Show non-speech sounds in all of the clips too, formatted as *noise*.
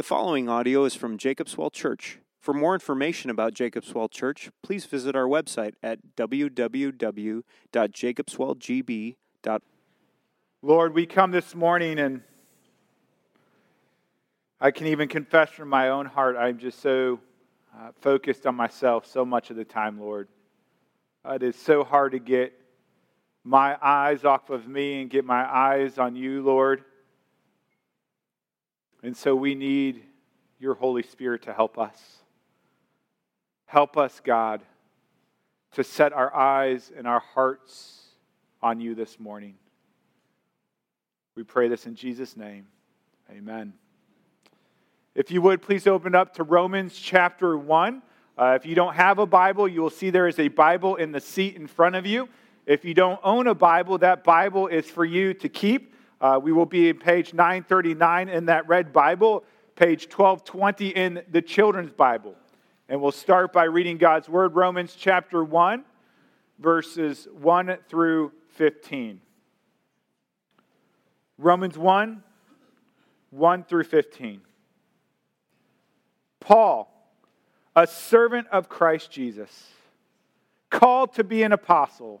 The following audio is from Jacobswell Church. For more information about Jacobswell Church, please visit our website at www.jacobswellgb.org. Lord, we come this morning and I can even confess from my own heart, I'm just so uh, focused on myself so much of the time, Lord. Uh, it is so hard to get my eyes off of me and get my eyes on you, Lord. And so we need your Holy Spirit to help us. Help us, God, to set our eyes and our hearts on you this morning. We pray this in Jesus' name. Amen. If you would, please open up to Romans chapter 1. Uh, if you don't have a Bible, you will see there is a Bible in the seat in front of you. If you don't own a Bible, that Bible is for you to keep. Uh, we will be in page 939 in that red Bible, page 1220 in the children's Bible. And we'll start by reading God's Word, Romans chapter 1, verses 1 through 15. Romans 1, 1 through 15. Paul, a servant of Christ Jesus, called to be an apostle,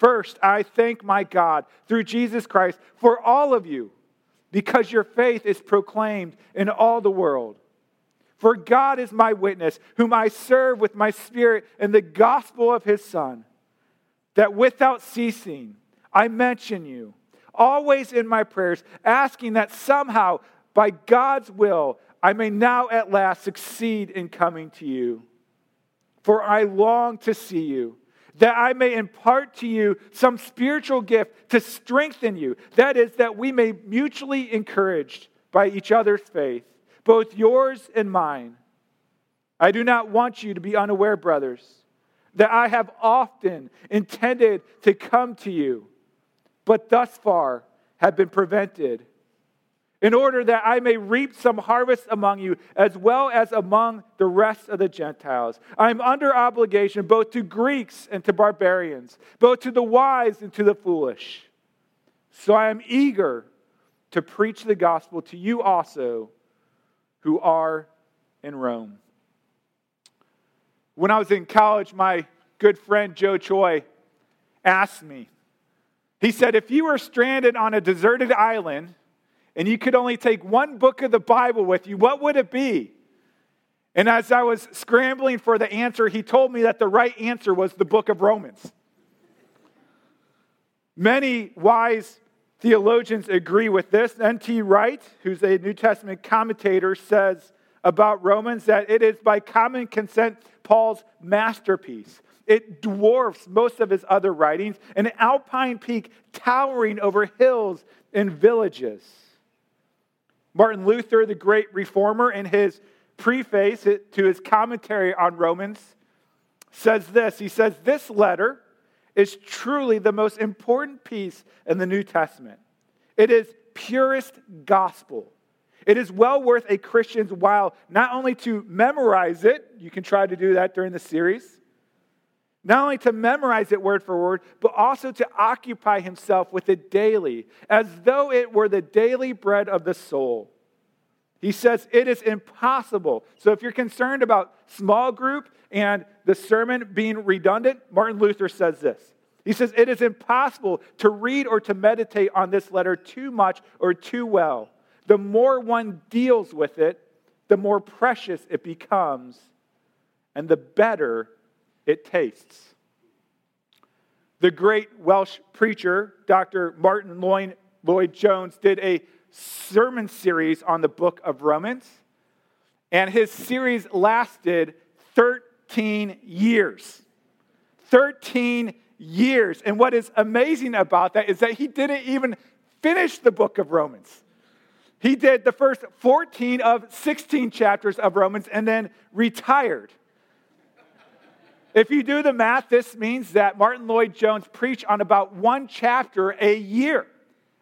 First, I thank my God through Jesus Christ for all of you, because your faith is proclaimed in all the world. For God is my witness, whom I serve with my spirit in the gospel of his Son, that without ceasing I mention you, always in my prayers, asking that somehow, by God's will, I may now at last succeed in coming to you. For I long to see you that I may impart to you some spiritual gift to strengthen you. That is, that we may mutually encouraged by each other's faith, both yours and mine. I do not want you to be unaware, brothers, that I have often intended to come to you, but thus far have been prevented in order that I may reap some harvest among you, as well as among the rest of the Gentiles. I am under obligation both to Greeks and to barbarians, both to the wise and to the foolish. So I am eager to preach the gospel to you also who are in Rome. When I was in college, my good friend Joe Choi asked me, he said, if you were stranded on a deserted island, and you could only take one book of the Bible with you, what would it be? And as I was scrambling for the answer, he told me that the right answer was the book of Romans. Many wise theologians agree with this. N.T. Wright, who's a New Testament commentator, says about Romans that it is by common consent Paul's masterpiece. It dwarfs most of his other writings, an alpine peak towering over hills and villages. Martin Luther, the great reformer, in his preface to his commentary on Romans, says this He says, This letter is truly the most important piece in the New Testament. It is purest gospel. It is well worth a Christian's while not only to memorize it, you can try to do that during the series, not only to memorize it word for word, but also to occupy himself with it daily, as though it were the daily bread of the soul. He says it is impossible. So if you're concerned about small group and the sermon being redundant, Martin Luther says this. He says it is impossible to read or to meditate on this letter too much or too well. The more one deals with it, the more precious it becomes and the better it tastes. The great Welsh preacher, Dr. Lloyd, Lloyd Jones, did a sermon series on the book of Romans, and his series lasted 13 years. 13 years. And what is amazing about that is that he didn't even finish the book of Romans. He did the first 14 of 16 chapters of Romans and then retired. If you do the math, this means that Martyn Lloyd Jones preached on about one chapter a year,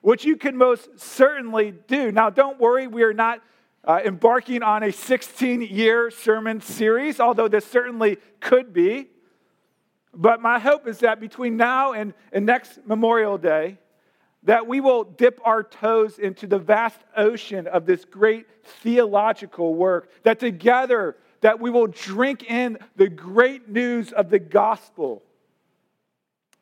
which you can most certainly do. Now, don't worry, we are not uh, embarking on a 16 year sermon series, although this certainly could be. But my hope is that between now and, and next Memorial Day, that we will dip our toes into the vast ocean of this great theological work, that together that we will drink in the great news of the gospel.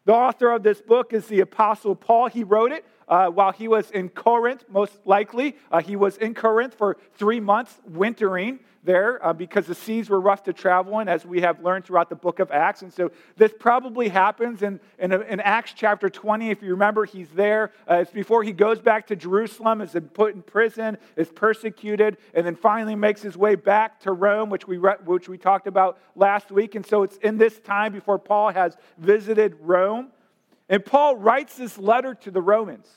The author of this book is the Apostle Paul. He wrote it uh, while he was in Corinth, most likely. Uh, he was in Corinth for three months, wintering there uh, because the seas were rough to travel in, as we have learned throughout the book of Acts. And so this probably happens in, in, in Acts chapter 20. If you remember, he's there. Uh, it's before he goes back to Jerusalem, is put in prison, is persecuted, and then finally makes his way back to Rome, which we, re- which we talked about last week. And so it's in this time before Paul has visited Rome. And Paul writes this letter to the Romans.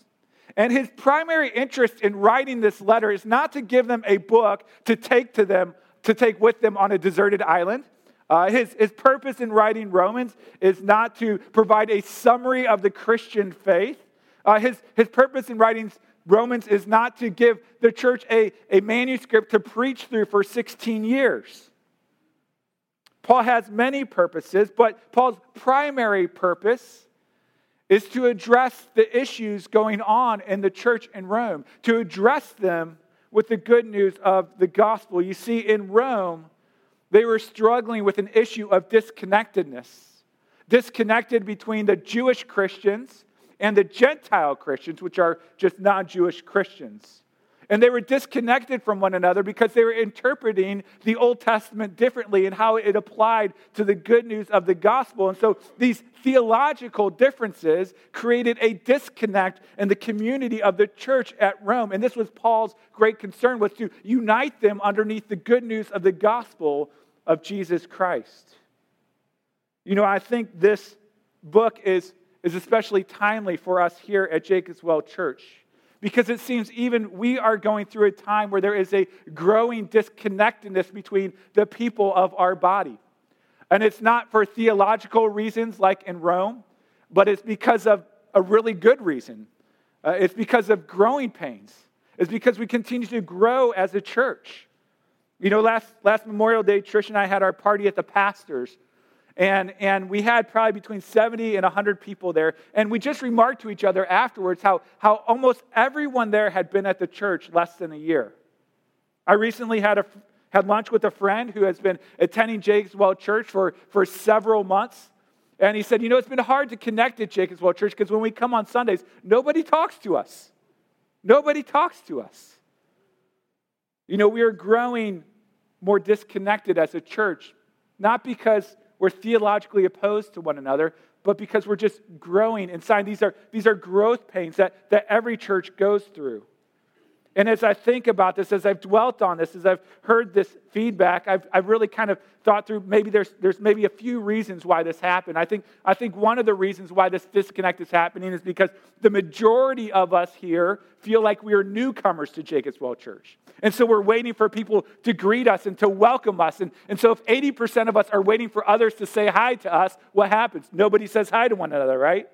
And his primary interest in writing this letter is not to give them a book to take to them, to take with them on a deserted island. Uh, his, his purpose in writing Romans is not to provide a summary of the Christian faith. Uh, his, his purpose in writing Romans is not to give the church a, a manuscript to preach through for 16 years. Paul has many purposes, but Paul's primary purpose is to address the issues going on in the church in Rome, to address them with the good news of the gospel. You see, in Rome, they were struggling with an issue of disconnectedness disconnected between the Jewish Christians and the Gentile Christians, which are just non Jewish Christians. And they were disconnected from one another because they were interpreting the Old Testament differently and how it applied to the good news of the gospel. And so these theological differences created a disconnect in the community of the church at Rome. And this was Paul's great concern was to unite them underneath the good news of the gospel of Jesus Christ. You know, I think this book is, is especially timely for us here at Jacobs Well Church because it seems even we are going through a time where there is a growing disconnectedness between the people of our body. And it's not for theological reasons like in Rome, but it's because of a really good reason. Uh, it's because of growing pains. It's because we continue to grow as a church. You know, last, last Memorial Day, Trish and I had our party at the pastor's and, and we had probably between 70 and 100 people there. And we just remarked to each other afterwards how, how almost everyone there had been at the church less than a year. I recently had, a, had lunch with a friend who has been attending Jacobs Well Church for, for several months. And he said, You know, it's been hard to connect at Jacobs Well Church because when we come on Sundays, nobody talks to us. Nobody talks to us. You know, we are growing more disconnected as a church, not because we're theologically opposed to one another, but because we're just growing inside. These are, these are growth pains that, that every church goes through. And as I think about this, as I've dwelt on this, as I've heard this feedback, I've, I've really kind of thought through maybe there's, there's maybe a few reasons why this happened. I think, I think one of the reasons why this disconnect is happening is because the majority of us here feel like we are newcomers to Jacobs Well Church. And so we're waiting for people to greet us and to welcome us. And, and so if 80% of us are waiting for others to say hi to us, what happens? Nobody says hi to one another, right?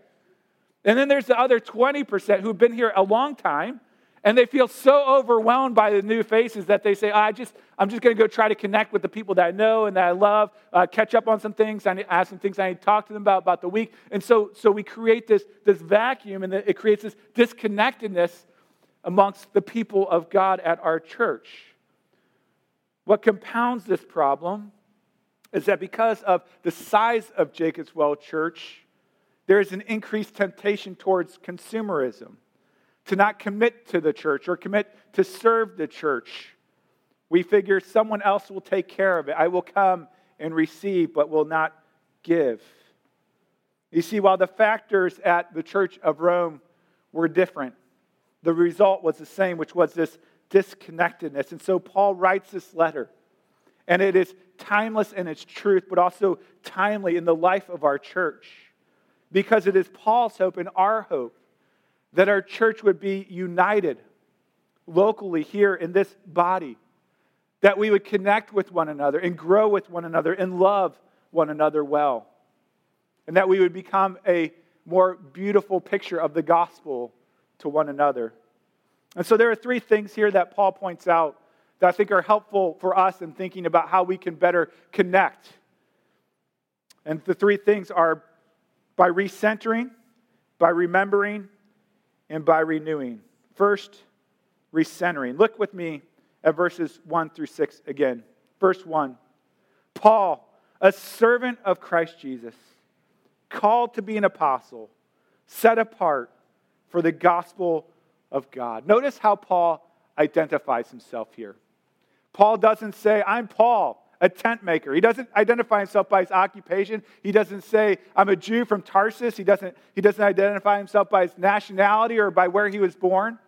And then there's the other 20% who've been here a long time and they feel so overwhelmed by the new faces that they say, I just, I'm just going to go try to connect with the people that I know and that I love, uh, catch up on some things. I need, ask some things I need to talk to them about about the week. And so, so we create this, this vacuum and it creates this disconnectedness amongst the people of God at our church. What compounds this problem is that because of the size of Jacob's Well Church, there is an increased temptation towards consumerism to not commit to the church or commit to serve the church. We figure someone else will take care of it. I will come and receive, but will not give. You see, while the factors at the church of Rome were different, the result was the same, which was this disconnectedness. And so Paul writes this letter, and it is timeless in its truth, but also timely in the life of our church, because it is Paul's hope and our hope that our church would be united locally here in this body, that we would connect with one another and grow with one another and love one another well, and that we would become a more beautiful picture of the gospel to one another. And so there are three things here that Paul points out that I think are helpful for us in thinking about how we can better connect. And the three things are by recentering, by remembering, and by renewing. First, recentering. Look with me at verses 1 through 6 again. Verse 1 Paul, a servant of Christ Jesus, called to be an apostle, set apart for the gospel of God. Notice how Paul identifies himself here. Paul doesn't say, I'm Paul, a tent maker. He doesn't identify himself by his occupation. He doesn't say, I'm a Jew from Tarsus. He doesn't, he doesn't identify himself by his nationality or by where he was born.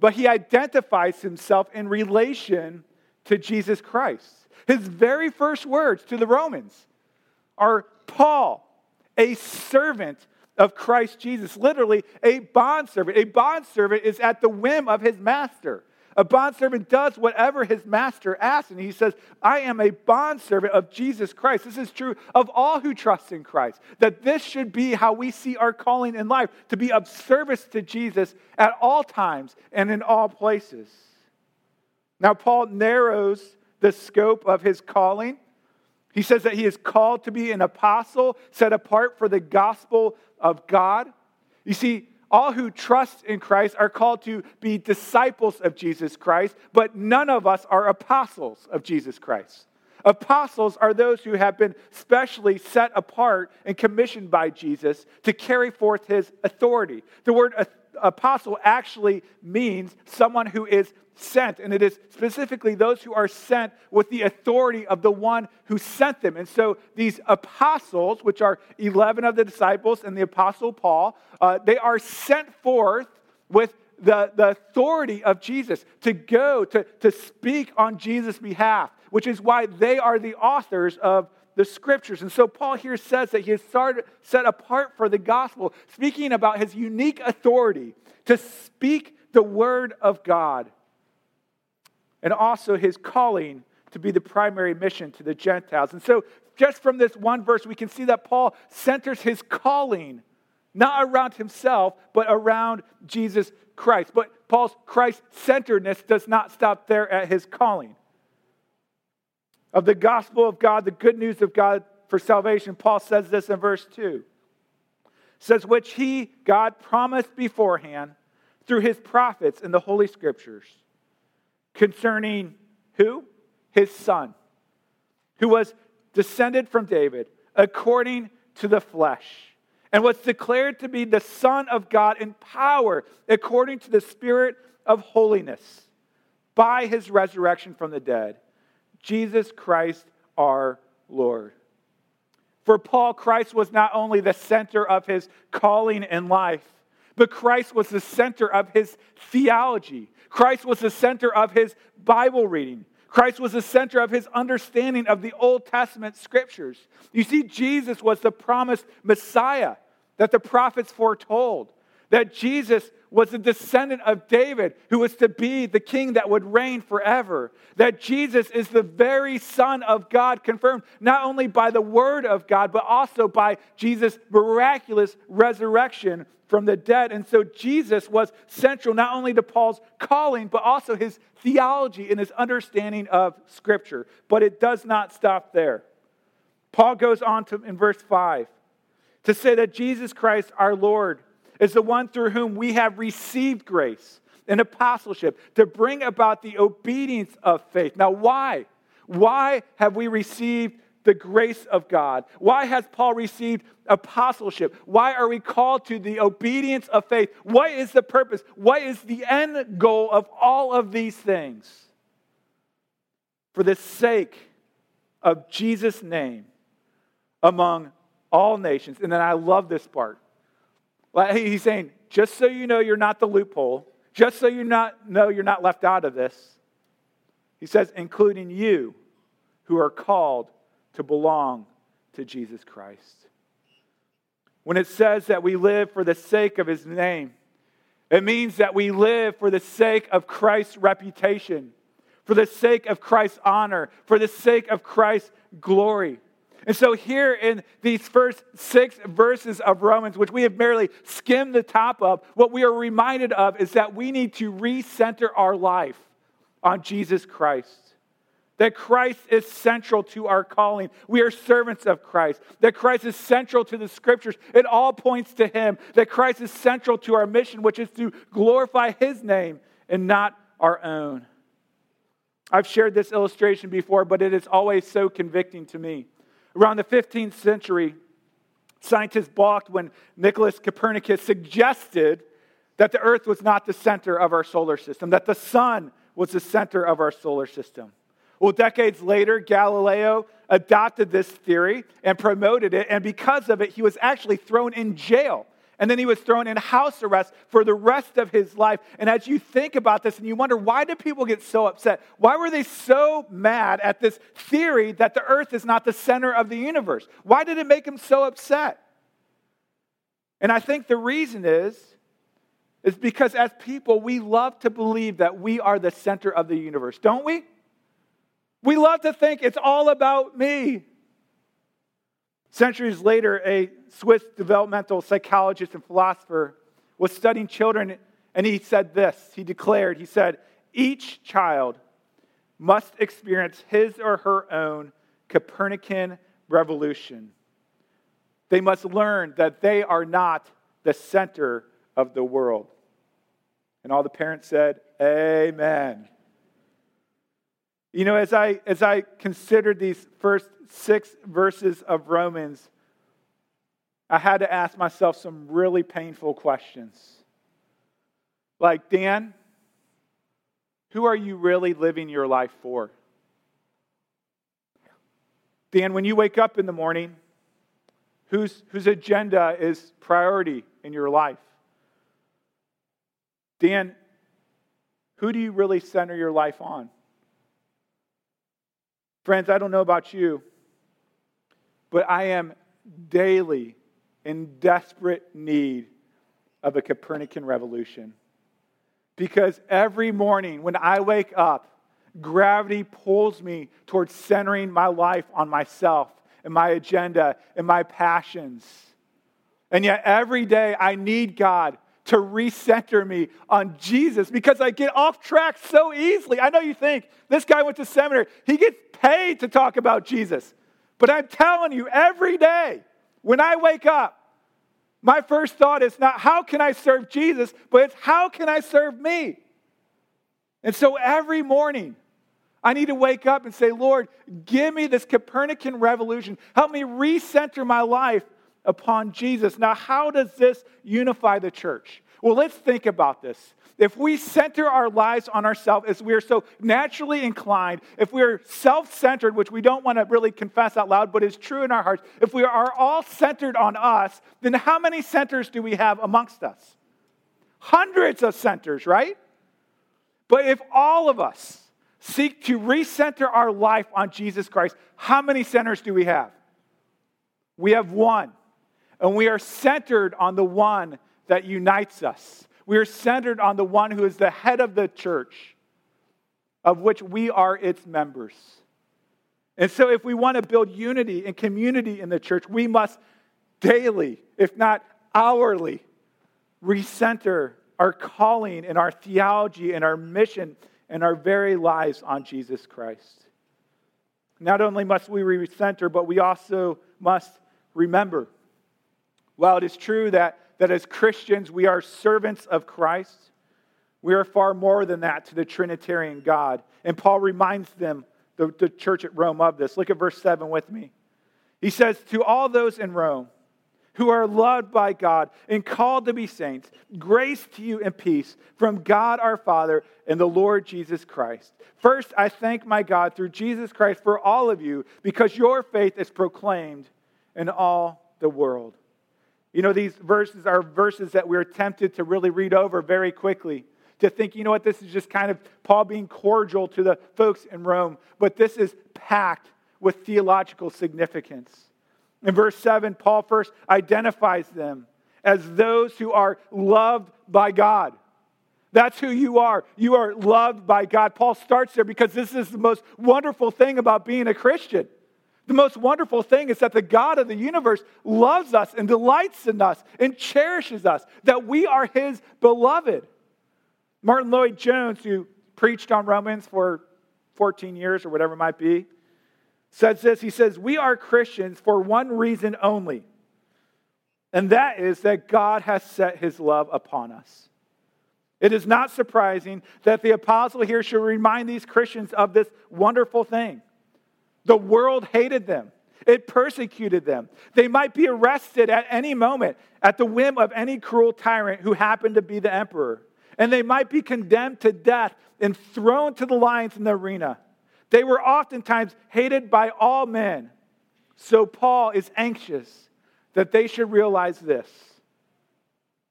But he identifies himself in relation to Jesus Christ. His very first words to the Romans are Paul, a servant of Christ Jesus. Literally, a bondservant. A bondservant is at the whim of his master. A bondservant does whatever his master asks. And he says, I am a bondservant of Jesus Christ. This is true of all who trust in Christ. That this should be how we see our calling in life to be of service to Jesus at all times and in all places. Now, Paul narrows the scope of his calling. He says that he is called to be an apostle set apart for the gospel of God. You see, all who trust in Christ are called to be disciples of Jesus Christ, but none of us are apostles of Jesus Christ. Apostles are those who have been specially set apart and commissioned by Jesus to carry forth his authority. The word apostle actually means someone who is sent, and it is specifically those who are sent with the authority of the one who sent them. And so these apostles, which are 11 of the disciples and the apostle Paul, uh, they are sent forth with the, the authority of Jesus to go to, to speak on Jesus' behalf, which is why they are the authors of the scriptures. And so Paul here says that he is set apart for the gospel, speaking about his unique authority to speak the word of God and also his calling to be the primary mission to the Gentiles. And so, just from this one verse, we can see that Paul centers his calling not around himself, but around Jesus Christ. But Paul's Christ centeredness does not stop there at his calling. Of the gospel of God, the good news of God for salvation, Paul says this in verse 2. says, which he, God, promised beforehand through his prophets in the Holy Scriptures concerning who? His son, who was descended from David according to the flesh and was declared to be the Son of God in power according to the Spirit of holiness by his resurrection from the dead, Jesus Christ our Lord. For Paul, Christ was not only the center of his calling in life, but Christ was the center of his theology. Christ was the center of his Bible reading. Christ was the center of his understanding of the Old Testament scriptures. You see, Jesus was the promised Messiah that the prophets foretold. That Jesus was a descendant of David who was to be the king that would reign forever. That Jesus is the very Son of God, confirmed not only by the Word of God, but also by Jesus' miraculous resurrection from the dead. And so Jesus was central not only to Paul's calling, but also his theology and his understanding of Scripture. But it does not stop there. Paul goes on to, in verse 5 to say that Jesus Christ, our Lord, is the one through whom we have received grace and apostleship to bring about the obedience of faith. Now, why? Why have we received the grace of God? Why has Paul received apostleship? Why are we called to the obedience of faith? What is the purpose? What is the end goal of all of these things? For the sake of Jesus' name among all nations. And then I love this part. He's saying, just so you know you're not the loophole, just so you not know you're not left out of this, he says, including you who are called to belong to Jesus Christ. When it says that we live for the sake of his name, it means that we live for the sake of Christ's reputation, for the sake of Christ's honor, for the sake of Christ's glory. And so, here in these first six verses of Romans, which we have merely skimmed the top of, what we are reminded of is that we need to recenter our life on Jesus Christ. That Christ is central to our calling. We are servants of Christ. That Christ is central to the scriptures. It all points to Him. That Christ is central to our mission, which is to glorify His name and not our own. I've shared this illustration before, but it is always so convicting to me. Around the 15th century, scientists balked when Nicholas Copernicus suggested that the earth was not the center of our solar system, that the sun was the center of our solar system. Well, decades later, Galileo adopted this theory and promoted it, and because of it, he was actually thrown in jail. And then he was thrown in house arrest for the rest of his life. And as you think about this and you wonder, why did people get so upset? Why were they so mad at this theory that the earth is not the center of the universe? Why did it make them so upset? And I think the reason is, is because as people, we love to believe that we are the center of the universe, don't we? We love to think it's all about me. Centuries later, a Swiss developmental psychologist and philosopher was studying children, and he said this. He declared, he said, each child must experience his or her own Copernican revolution. They must learn that they are not the center of the world. And all the parents said, Amen. You know, as I, as I considered these first six verses of Romans, I had to ask myself some really painful questions. Like, Dan, who are you really living your life for? Dan, when you wake up in the morning, whose, whose agenda is priority in your life? Dan, who do you really center your life on? Friends, I don't know about you, but I am daily in desperate need of a Copernican revolution. Because every morning when I wake up, gravity pulls me towards centering my life on myself and my agenda and my passions. And yet every day I need God to recenter me on Jesus because I get off track so easily. I know you think this guy went to seminary, he gets paid to talk about Jesus. But I'm telling you, every day when I wake up, my first thought is not how can I serve Jesus, but it's how can I serve me? And so every morning, I need to wake up and say, Lord, give me this Copernican revolution. Help me recenter my life upon Jesus. Now, how does this unify the church? Well, let's think about this. If we center our lives on ourselves as we are so naturally inclined, if we are self centered, which we don't want to really confess out loud, but is true in our hearts, if we are all centered on us, then how many centers do we have amongst us? Hundreds of centers, right? But if all of us seek to recenter our life on Jesus Christ, how many centers do we have? We have one. And we are centered on the one that unites us. We are centered on the one who is the head of the church, of which we are its members. And so, if we want to build unity and community in the church, we must daily, if not hourly, recenter our calling and our theology and our mission and our very lives on Jesus Christ. Not only must we recenter, but we also must remember while it is true that, that as Christians we are servants of Christ, we are far more than that to the Trinitarian God. And Paul reminds them, the, the church at Rome, of this. Look at verse 7 with me. He says, To all those in Rome who are loved by God and called to be saints, grace to you and peace from God our Father and the Lord Jesus Christ. First, I thank my God through Jesus Christ for all of you because your faith is proclaimed in all the world. You know, these verses are verses that we're tempted to really read over very quickly, to think, you know what, this is just kind of Paul being cordial to the folks in Rome, but this is packed with theological significance. In verse 7, Paul first identifies them as those who are loved by God. That's who you are. You are loved by God. Paul starts there because this is the most wonderful thing about being a Christian. The most wonderful thing is that the God of the universe loves us and delights in us and cherishes us, that we are his beloved. Martyn Lloyd-Jones, who preached on Romans for 14 years or whatever it might be, says this. He says, We are Christians for one reason only, and that is that God has set his love upon us. It is not surprising that the apostle here should remind these Christians of this wonderful thing. The world hated them. It persecuted them. They might be arrested at any moment at the whim of any cruel tyrant who happened to be the emperor. And they might be condemned to death and thrown to the lions in the arena. They were oftentimes hated by all men. So Paul is anxious that they should realize this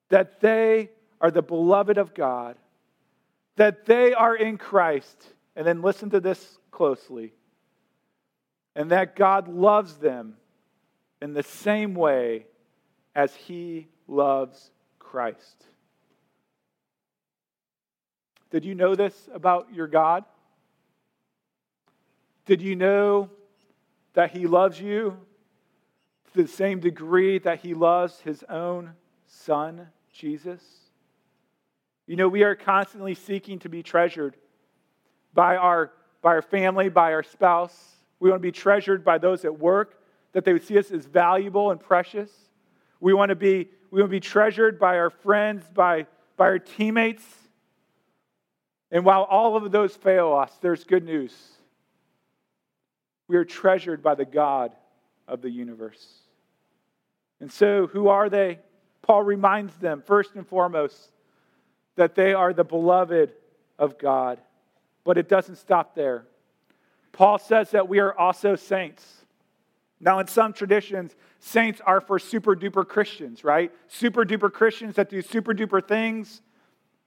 that they are the beloved of God, that they are in Christ. And then listen to this closely and that God loves them in the same way as he loves Christ. Did you know this about your God? Did you know that he loves you to the same degree that he loves his own son, Jesus? You know, we are constantly seeking to be treasured by our, by our family, by our spouse, we want to be treasured by those at work, that they would see us as valuable and precious. We want to be, we want to be treasured by our friends, by, by our teammates. And while all of those fail us, there's good news. We are treasured by the God of the universe. And so, who are they? Paul reminds them, first and foremost, that they are the beloved of God. But it doesn't stop there. Paul says that we are also saints. Now, in some traditions, saints are for super duper Christians, right? Super duper Christians that do super duper things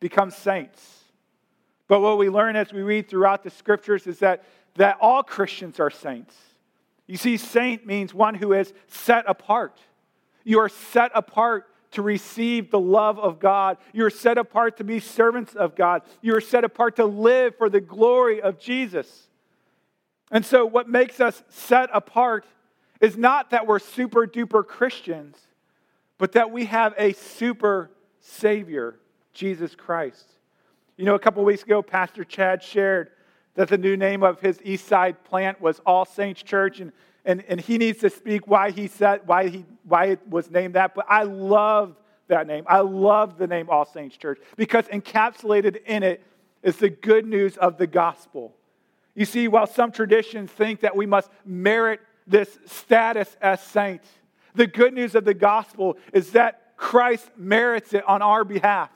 become saints. But what we learn as we read throughout the scriptures is that, that all Christians are saints. You see, saint means one who is set apart. You are set apart to receive the love of God. You are set apart to be servants of God. You are set apart to live for the glory of Jesus. And so, what makes us set apart is not that we're super duper Christians, but that we have a super Savior, Jesus Christ. You know, a couple weeks ago, Pastor Chad shared that the new name of his East Side plant was All Saints Church, and, and, and he needs to speak why he said why he why it was named that. But I love that name. I love the name All Saints Church because encapsulated in it is the good news of the gospel. You see, while some traditions think that we must merit this status as saints, the good news of the gospel is that Christ merits it on our behalf.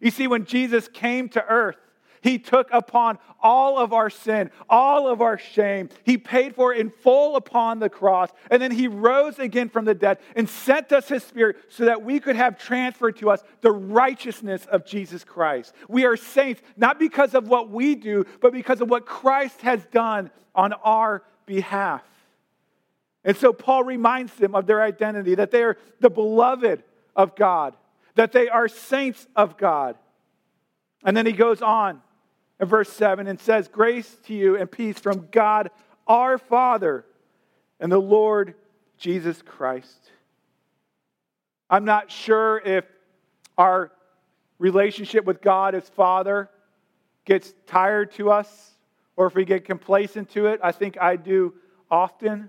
You see, when Jesus came to earth, he took upon all of our sin, all of our shame. He paid for it in full upon the cross. And then he rose again from the dead and sent us his spirit so that we could have transferred to us the righteousness of Jesus Christ. We are saints not because of what we do, but because of what Christ has done on our behalf. And so Paul reminds them of their identity that they are the beloved of God, that they are saints of God. And then he goes on in verse 7 and says, Grace to you and peace from God our Father and the Lord Jesus Christ. I'm not sure if our relationship with God as Father gets tired to us or if we get complacent to it. I think I do often.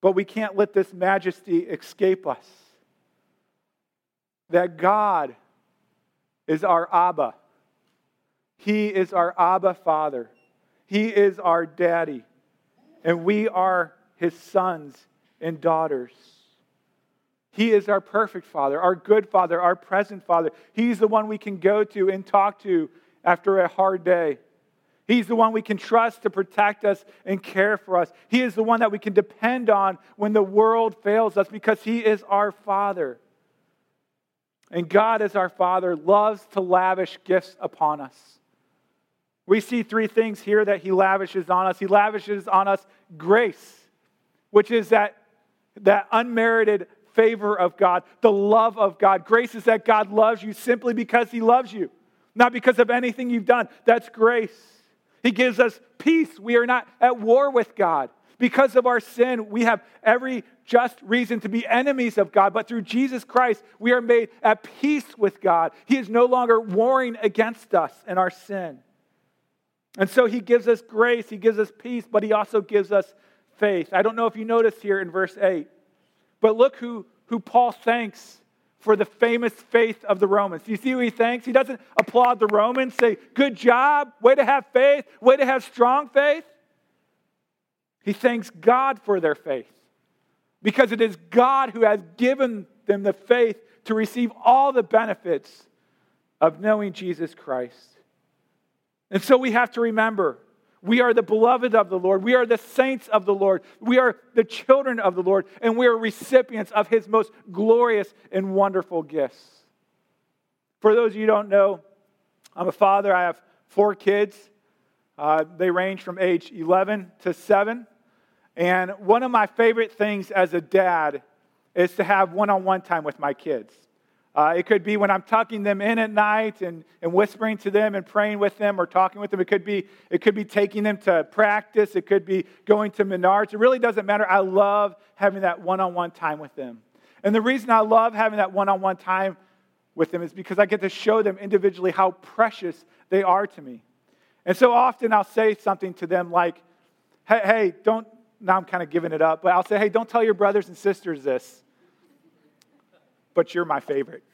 But we can't let this majesty escape us. That God is our Abba he is our Abba Father. He is our daddy. And we are his sons and daughters. He is our perfect Father, our good Father, our present Father. He's the one we can go to and talk to after a hard day. He's the one we can trust to protect us and care for us. He is the one that we can depend on when the world fails us because He is our Father. And God, as our Father, loves to lavish gifts upon us. We see three things here that He lavishes on us. He lavishes on us grace, which is that, that unmerited favor of God, the love of God. Grace is that God loves you simply because He loves you, not because of anything you've done. That's grace. He gives us peace. We are not at war with God. Because of our sin, we have every just reason to be enemies of God, but through Jesus Christ, we are made at peace with God. He is no longer warring against us and our sin. And so he gives us grace, he gives us peace, but he also gives us faith. I don't know if you noticed here in verse 8, but look who, who Paul thanks for the famous faith of the Romans. Do you see who he thanks? He doesn't applaud the Romans, say, Good job, way to have faith, way to have strong faith. He thanks God for their faith because it is God who has given them the faith to receive all the benefits of knowing Jesus Christ. And so we have to remember we are the beloved of the Lord. We are the saints of the Lord. We are the children of the Lord. And we are recipients of his most glorious and wonderful gifts. For those of you who don't know, I'm a father. I have four kids. Uh, they range from age 11 to 7. And one of my favorite things as a dad is to have one on one time with my kids. Uh, it could be when I'm tucking them in at night and, and whispering to them and praying with them or talking with them. It could, be, it could be taking them to practice. It could be going to Menards. It really doesn't matter. I love having that one on one time with them. And the reason I love having that one on one time with them is because I get to show them individually how precious they are to me. And so often I'll say something to them like, hey, hey don't, now I'm kind of giving it up, but I'll say, hey, don't tell your brothers and sisters this but you're my favorite.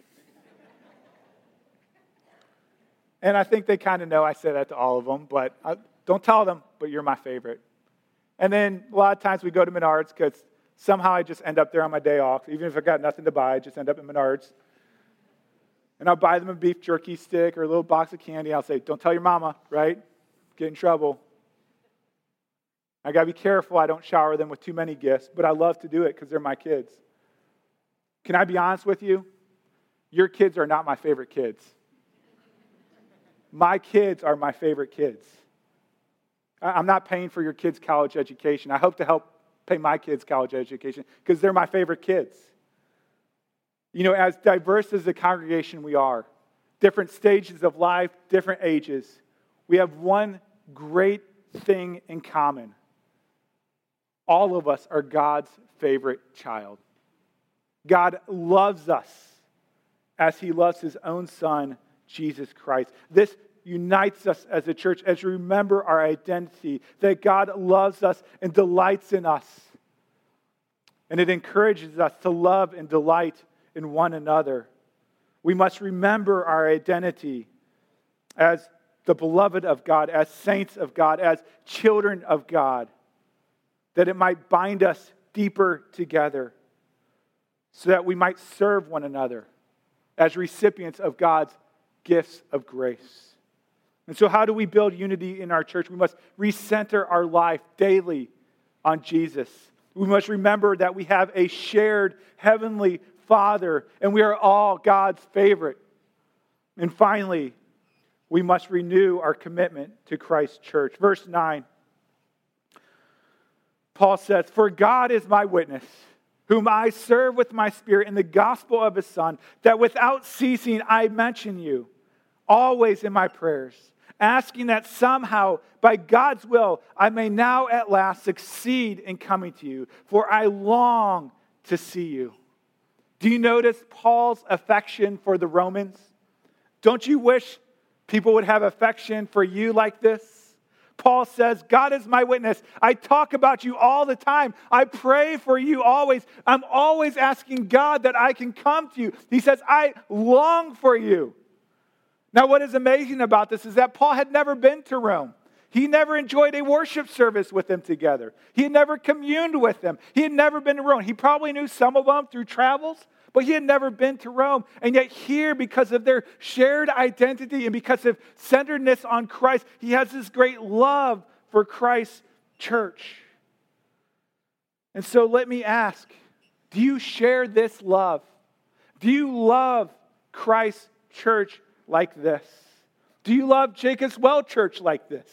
and I think they kind of know I say that to all of them, but I, don't tell them, but you're my favorite. And then a lot of times we go to Menards because somehow I just end up there on my day off. Even if I got nothing to buy, I just end up at Menards. And I'll buy them a beef jerky stick or a little box of candy. I'll say, Don't tell your mama, right? Get in trouble. I got to be careful I don't shower them with too many gifts, but I love to do it because they're my kids. Can I be honest with you? Your kids are not my favorite kids. My kids are my favorite kids. I'm not paying for your kids' college education. I hope to help pay my kids' college education because they're my favorite kids. You know, as diverse as the congregation we are, different stages of life, different ages, we have one great thing in common. All of us are God's favorite child. God loves us as he loves his own son, Jesus Christ. This unites us as a church as we remember our identity, that God loves us and delights in us. And it encourages us to love and delight in one another. We must remember our identity as the beloved of God, as saints of God, as children of God, that it might bind us deeper together so that we might serve one another as recipients of God's gifts of grace. And so, how do we build unity in our church? We must recenter our life daily on Jesus. We must remember that we have a shared heavenly Father, and we are all God's favorite. And finally, we must renew our commitment to Christ's church. Verse 9, Paul says, For God is my witness whom I serve with my spirit in the gospel of his Son, that without ceasing I mention you always in my prayers, asking that somehow, by God's will, I may now at last succeed in coming to you, for I long to see you. Do you notice Paul's affection for the Romans? Don't you wish people would have affection for you like this? Paul says, God is my witness. I talk about you all the time. I pray for you always. I'm always asking God that I can come to you. He says, I long for you. Now, what is amazing about this is that Paul had never been to Rome. He never enjoyed a worship service with them together. He had never communed with them. He had never been to Rome. He probably knew some of them through travels, But he had never been to Rome. And yet, here, because of their shared identity and because of centeredness on Christ, he has this great love for Christ's church. And so, let me ask do you share this love? Do you love Christ's church like this? Do you love Jacob's Well Church like this?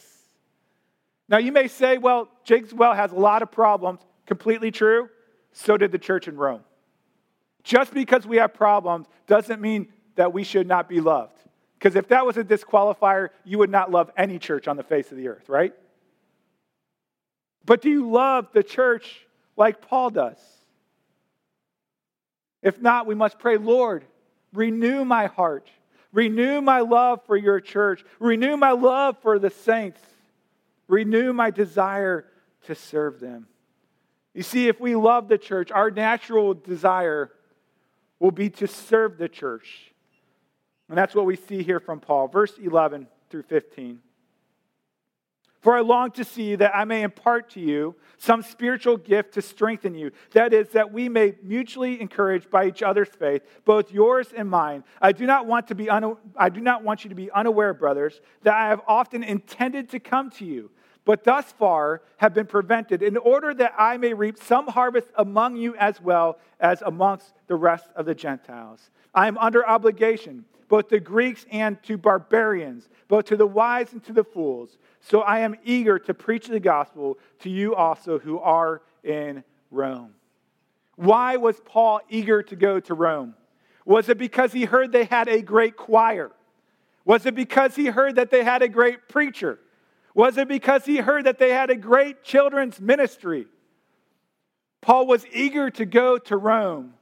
Now, you may say, well, Jacob's Well has a lot of problems. Completely true. So did the church in Rome. Just because we have problems doesn't mean that we should not be loved. Because if that was a disqualifier, you would not love any church on the face of the earth, right? But do you love the church like Paul does? If not, we must pray, Lord, renew my heart, renew my love for your church, renew my love for the saints, renew my desire to serve them. You see, if we love the church, our natural desire will be to serve the church. And that's what we see here from Paul, verse 11 through 15. For I long to see that I may impart to you some spiritual gift to strengthen you. That is, that we may mutually encourage by each other's faith, both yours and mine. I do not want to be I do not want you to be unaware, brothers, that I have often intended to come to you, but thus far have been prevented, in order that I may reap some harvest among you as well as amongst the rest of the Gentiles. I am under obligation, both to Greeks and to barbarians, both to the wise and to the fools. So I am eager to preach the gospel to you also who are in Rome. Why was Paul eager to go to Rome? Was it because he heard they had a great choir? Was it because he heard that they had a great preacher? Was it because he heard that they had a great children's ministry? Paul was eager to go to Rome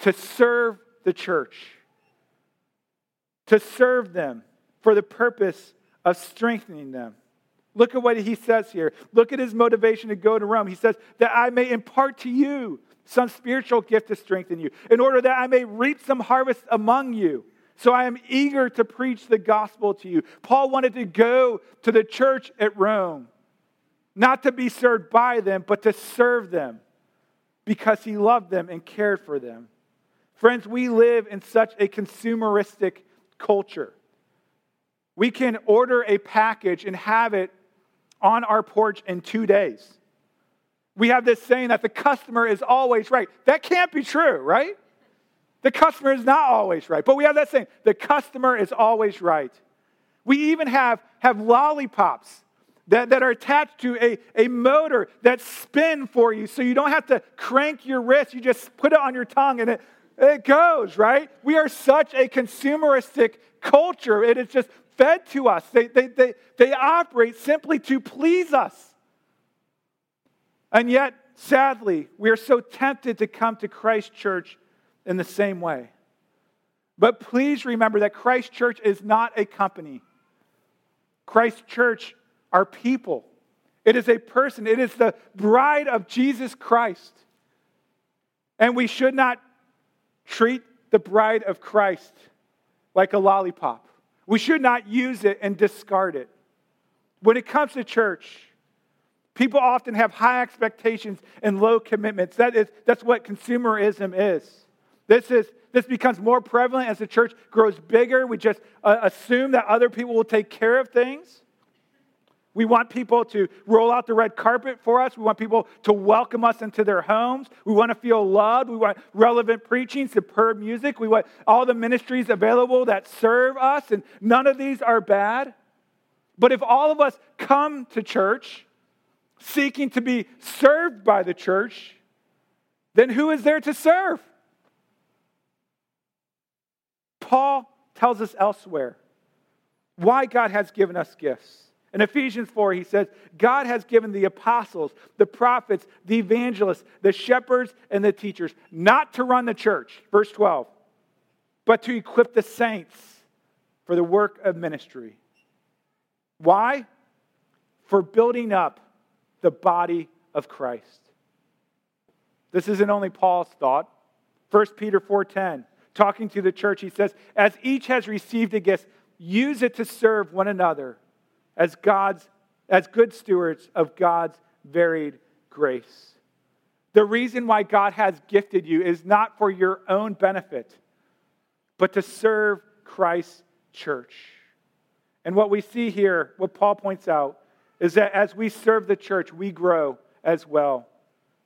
to serve the church, to serve them for the purpose of strengthening them. Look at what he says here. Look at his motivation to go to Rome. He says, That I may impart to you some spiritual gift to strengthen you, in order that I may reap some harvest among you. So I am eager to preach the gospel to you. Paul wanted to go to the church at Rome, not to be served by them, but to serve them because he loved them and cared for them. Friends, we live in such a consumeristic culture. We can order a package and have it on our porch in two days. We have this saying that the customer is always right. That can't be true, right? The customer is not always right. But we have that saying the customer is always right. We even have, have lollipops that, that are attached to a, a motor that spin for you so you don't have to crank your wrist. You just put it on your tongue and it, it goes, right? We are such a consumeristic culture. It is just fed to us. They, they, they, they operate simply to please us. And yet, sadly, we are so tempted to come to Christ Church in the same way. But please remember that Christ Church is not a company. Christ Church are people. It is a person. It is the bride of Jesus Christ. And we should not treat the bride of Christ like a lollipop. We should not use it and discard it. When it comes to church, people often have high expectations and low commitments. That is, that's what consumerism is. This, is, this becomes more prevalent as the church grows bigger. We just uh, assume that other people will take care of things. We want people to roll out the red carpet for us. We want people to welcome us into their homes. We want to feel loved. We want relevant preaching, superb music. We want all the ministries available that serve us, and none of these are bad. But if all of us come to church seeking to be served by the church, then who is there to serve? Paul tells us elsewhere why God has given us gifts. In Ephesians 4, he says, God has given the apostles, the prophets, the evangelists, the shepherds, and the teachers not to run the church, verse 12, but to equip the saints for the work of ministry. Why? For building up the body of Christ. This isn't only Paul's thought. 1 Peter 4:10, talking to the church, he says, "As each has received a gift, use it to serve one another as God's as good stewards of God's varied grace. The reason why God has gifted you is not for your own benefit, but to serve Christ's church. And what we see here, what Paul points out, is that as we serve the church, we grow as well.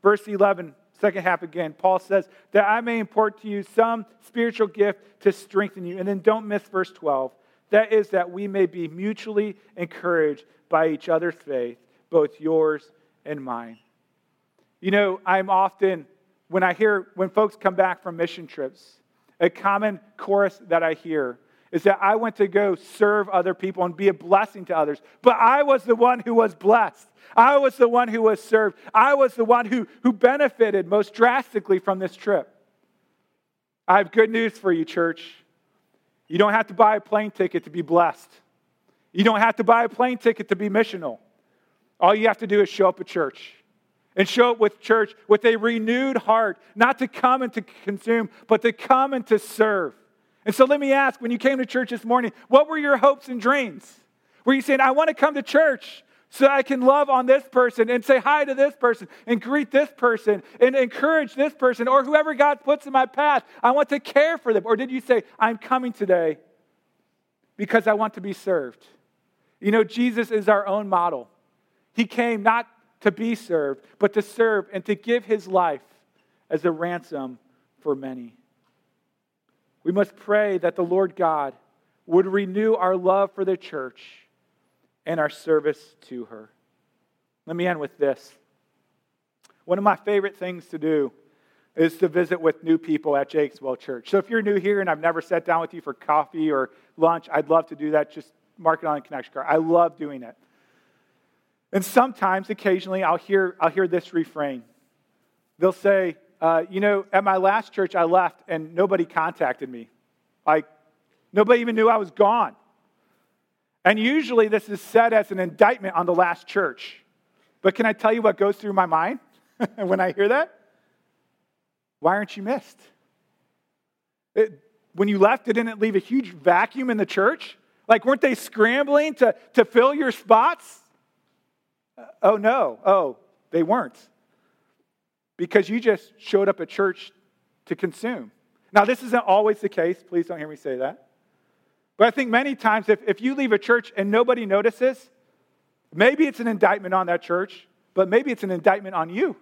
Verse 11, second half again, Paul says, That I may impart to you some spiritual gift to strengthen you. And then don't miss verse 12. That is, that we may be mutually encouraged by each other's faith, both yours and mine. You know, I'm often, when I hear, when folks come back from mission trips, a common chorus that I hear is that I went to go serve other people and be a blessing to others. But I was the one who was blessed. I was the one who was served. I was the one who, who benefited most drastically from this trip. I have good news for you, church. You don't have to buy a plane ticket to be blessed. You don't have to buy a plane ticket to be missional. All you have to do is show up at church and show up with church with a renewed heart, not to come and to consume, but to come and to serve. And so let me ask when you came to church this morning, what were your hopes and dreams? Were you saying, I want to come to church so I can love on this person and say hi to this person and greet this person and encourage this person or whoever God puts in my path? I want to care for them. Or did you say, I'm coming today because I want to be served? You know, Jesus is our own model. He came not to be served, but to serve and to give his life as a ransom for many. We must pray that the Lord God would renew our love for the church and our service to her. Let me end with this. One of my favorite things to do is to visit with new people at Jacobswell Church. So if you're new here and I've never sat down with you for coffee or lunch, I'd love to do that. Just mark it on a connection card. I love doing it. And sometimes, occasionally, I'll hear, I'll hear this refrain. They'll say, uh, You know, at my last church, I left and nobody contacted me. Like, nobody even knew I was gone. And usually, this is said as an indictment on the last church. But can I tell you what goes through my mind *laughs* when I hear that? Why aren't you missed? It, when you left, didn't it leave a huge vacuum in the church? Like, weren't they scrambling to, to fill your spots? Oh, no. Oh, they weren't. Because you just showed up at church to consume. Now, this isn't always the case. Please don't hear me say that. But I think many times if, if you leave a church and nobody notices, maybe it's an indictment on that church, but maybe it's an indictment on you.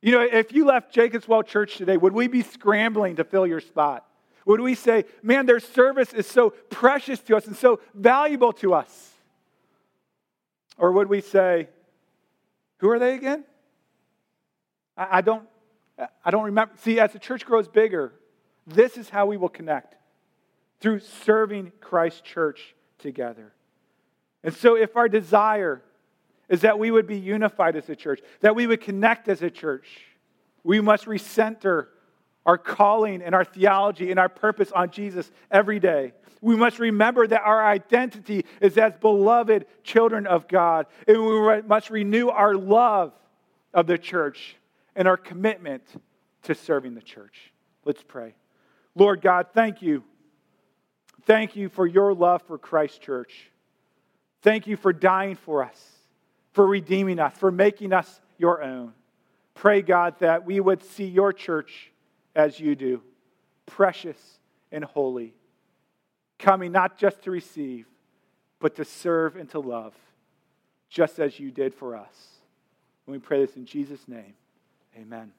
You know, if you left Jacobswell Church today, would we be scrambling to fill your spot? Would we say, man, their service is so precious to us and so valuable to us? Or would we say, who are they again? I, don't, I don't remember. See, as the church grows bigger, this is how we will connect through serving Christ's church together. And so, if our desire is that we would be unified as a church, that we would connect as a church, we must recenter our calling and our theology and our purpose on Jesus every day. We must remember that our identity is as beloved children of God. And we must renew our love of the church and our commitment to serving the church. Let's pray. Lord God, thank you. Thank you for your love for Christ Church. Thank you for dying for us, for redeeming us, for making us your own. Pray, God, that we would see your church as you do, precious and holy, coming not just to receive, but to serve and to love, just as you did for us. And we pray this in Jesus' name. Amen.